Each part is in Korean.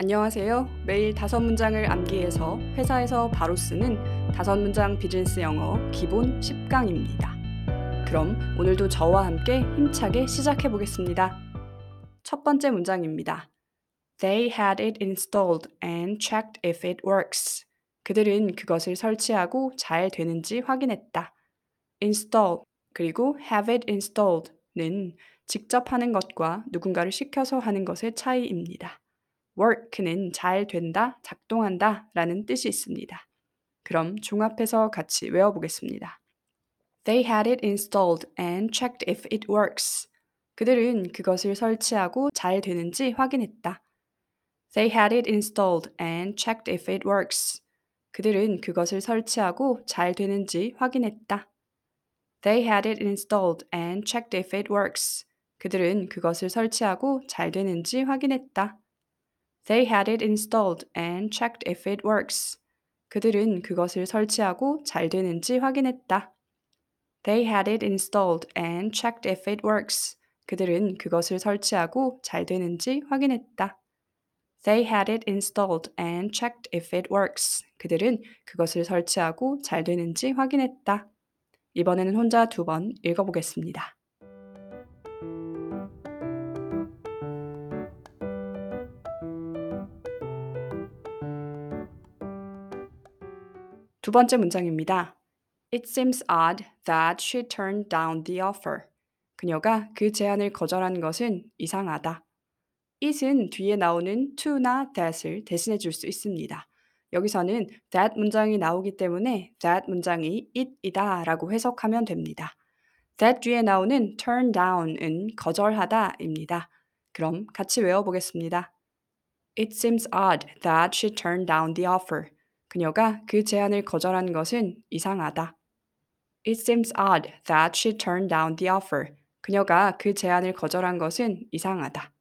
안녕하세요. 매일 다섯 문장을 암기해서 회사에서 바로 쓰는 다섯 문장 비즈니스 영어 기본 10강입니다. 그럼 오늘도 저와 함께 힘차게 시작해 보겠습니다. 첫 번째 문장입니다. They had it installed and checked if it works. 그들은 그것을 설치하고 잘 되는지 확인했다. install 그리고 have it installed는 직접 하는 것과 누군가를 시켜서 하는 것의 차이입니다. Work는 잘 된다, 작동한다 라는 뜻이 있습니다. 그럼 종합해서 같이 외워보겠습니다. They had it installed and checked if it works. 그들은 그것을 설치하고 잘 되는지 확인했다. They had it installed and checked if it works. 그들은 그것을 설치하고 잘 되는지 확인했다. They had it installed and checked if it works. 그들은 그것을 설치하고 잘 되는지 확인했다. They had it installed and checked if it works. 그들은 그것을 설치하고 잘 되는지 확인했다. They had it installed and checked if it works. 그들은 그것을 설치하고 잘 되는지 확인했다. They had it installed and checked if it works. 그들은 그것을 설치하고 잘 되는지 확인했다. 이번에는 혼자 두 번 읽어보겠습니다. 두 번째 문장입니다. It seems odd that she turned down the offer. 그녀가 그 제안을 거절한 것은 이상하다. it은 뒤에 나오는 to나 that을 대신해 줄 수 있습니다. 여기서는 that 문장이 나오기 때문에 that 문장이 it이다 라고 해석하면 됩니다. that 뒤에 나오는 turn down은 거절하다입니다. 그럼 같이 외워보겠습니다. It seems odd that she turned down the offer. 그녀가 그 제안을 거절한 것은 이상하다. It seems odd that she turned down the offer. 그녀가 그 제안을 거절한 것은 이상하다.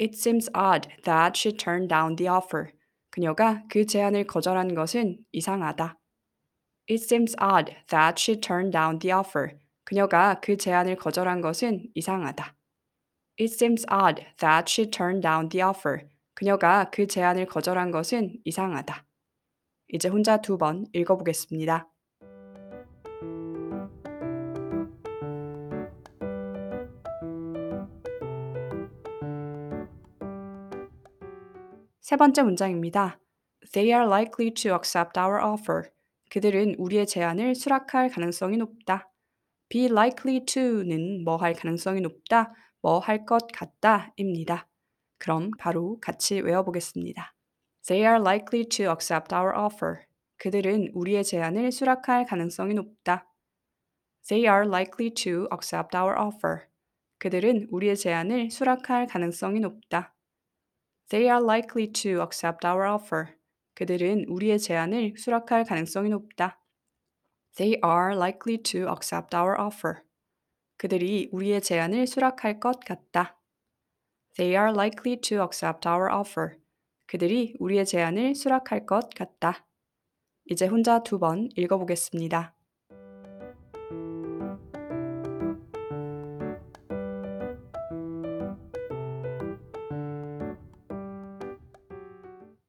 It seems odd that she turned down the offer. 그녀가 그 제안을 거절한 것은 이상하다. It seems odd that she turned down the offer. 그녀가 그 제안을 거절한 것은 이상하다. It seems odd that she turned down the offer. 그녀가 그 제안을 거절한 것은 이상하다. 이제 혼자 두 번 읽어보겠습니다. 세 번째 문장입니다. They are likely to accept our offer. 그들은 우리의 제안을 수락할 가능성이 높다. be likely to는 뭐 할 가능성이 높다, 뭐 할 것 같다입니다. 그럼 바로 같이 외워보겠습니다. They are likely to accept our offer. 그들은 우리의 제안을 수락할 가능성이 높다. They are likely to accept our offer. 그들은 우리의 제안을 수락할 가능성이 높다. They are likely to accept our offer. 그들은 우리의 제안을 수락할 가능성이 높다. They are likely to accept our offer. 그들이 우리의 제안을 수락할 것 같다. They are likely to accept our offer. 그들이 우리의 제안을 수락할 것 같다. 이제 혼자 두 번 읽어보겠습니다.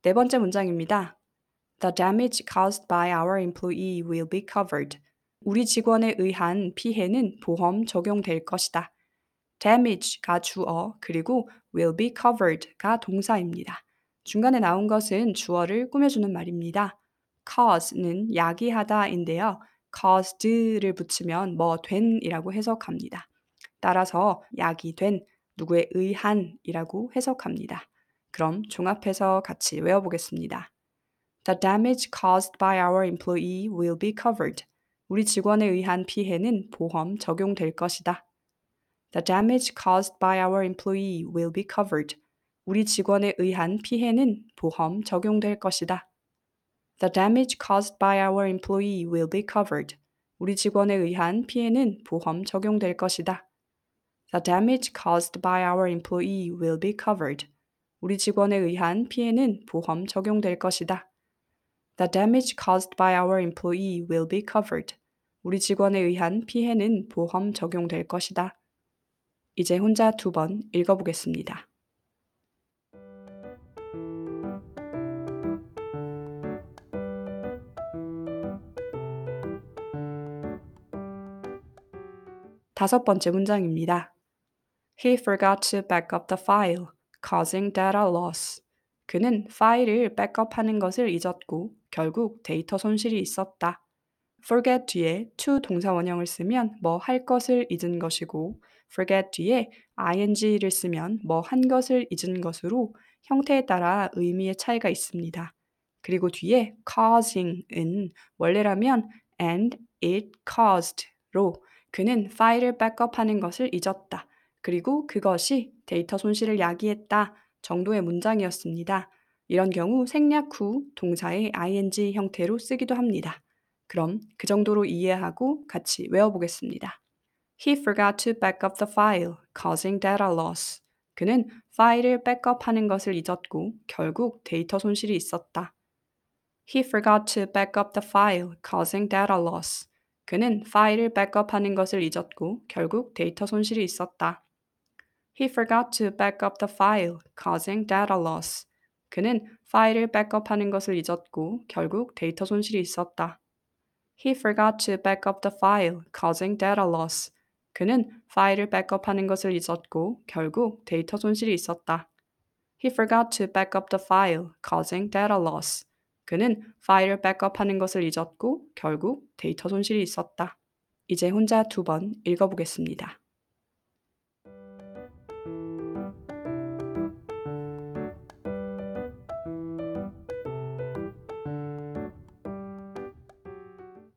네 번째 문장입니다. The damage caused by our employee will be covered. 우리 직원에 의한 피해는 보험 적용될 것이다. damage가 주어, 그리고 will be covered가 동사입니다. 중간에 나온 것은 주어를 꾸며주는 말입니다. cause는 야기하다인데요. caused를 붙이면 뭐 된이라고 해석합니다. 따라서 야기된, 누구에 의한이라고 해석합니다. 그럼 종합해서 같이 외워보겠습니다. The damage caused by our employee will be covered. 우리 직원에 의한 피해는 보험 적용될 것이다. The damage caused by our employee will be covered. 우리 직원에 의한 피해는 보험 적용될 것이다. The damage caused by our employee will be covered. 우리 직원에 의한 피해는 보험 적용될 것이다. The damage caused by our employee will be covered. 우리 직원에 의한 피해는 보험 적용될 것이다. The damage caused by our employee will be covered. 우리 직원에 의한 피해는 보험 적용될 것이다. 이제 혼자 두 번 읽어보겠습니다. 다섯 번째 문장입니다. He forgot to back up the file, causing data loss. 그는 파일을 백업하는 것을 잊었고 결국 데이터 손실이 있었다. forget 뒤에 to 동사 원형을 쓰면 뭐 할 것을 잊은 것이고 forget 뒤에 ing를 쓰면 뭐 한 것을 잊은 것으로 형태에 따라 의미의 차이가 있습니다. 그리고 뒤에 causing은 원래라면 and it caused로 그는 파일을 백업하는 것을 잊었다. 그리고 그것이 데이터 손실을 야기했다 정도의 문장이었습니다. 이런 경우 생략 후 동사의 ing 형태로 쓰기도 합니다. 그럼 그 정도로 이해하고 같이 외워보겠습니다. He forgot to back up the file, causing data loss. 그는 파일을 백업하는 것을 잊었고 결국 데이터 손실이 있었다. He forgot to back up the file, causing data loss. 그는 파일을 백업하는 것을 잊었고 결국 데이터 손실이 있었다. He forgot to back up the file, causing data loss. 그는 파일을 백업하는 것을 잊었고 결국 데이터 손실이 있었다. He forgot to back up the file, causing data loss. 그는 파일을 백업하는 것을 잊었고 결국 데이터 손실이 있었다. He forgot to back up the file, causing data loss. 그는 파일을 백업하는 것을 잊었고 결국 데이터 손실이 있었다. 이제 혼자 두 번 읽어보겠습니다.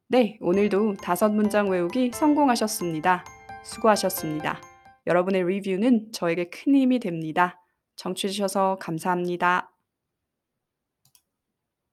네, 오늘도 다섯 문장 외우기 성공하셨습니다. 수고하셨습니다. 여러분의 리뷰는 저에게 큰 힘이 됩니다. 청취해주셔서 감사합니다.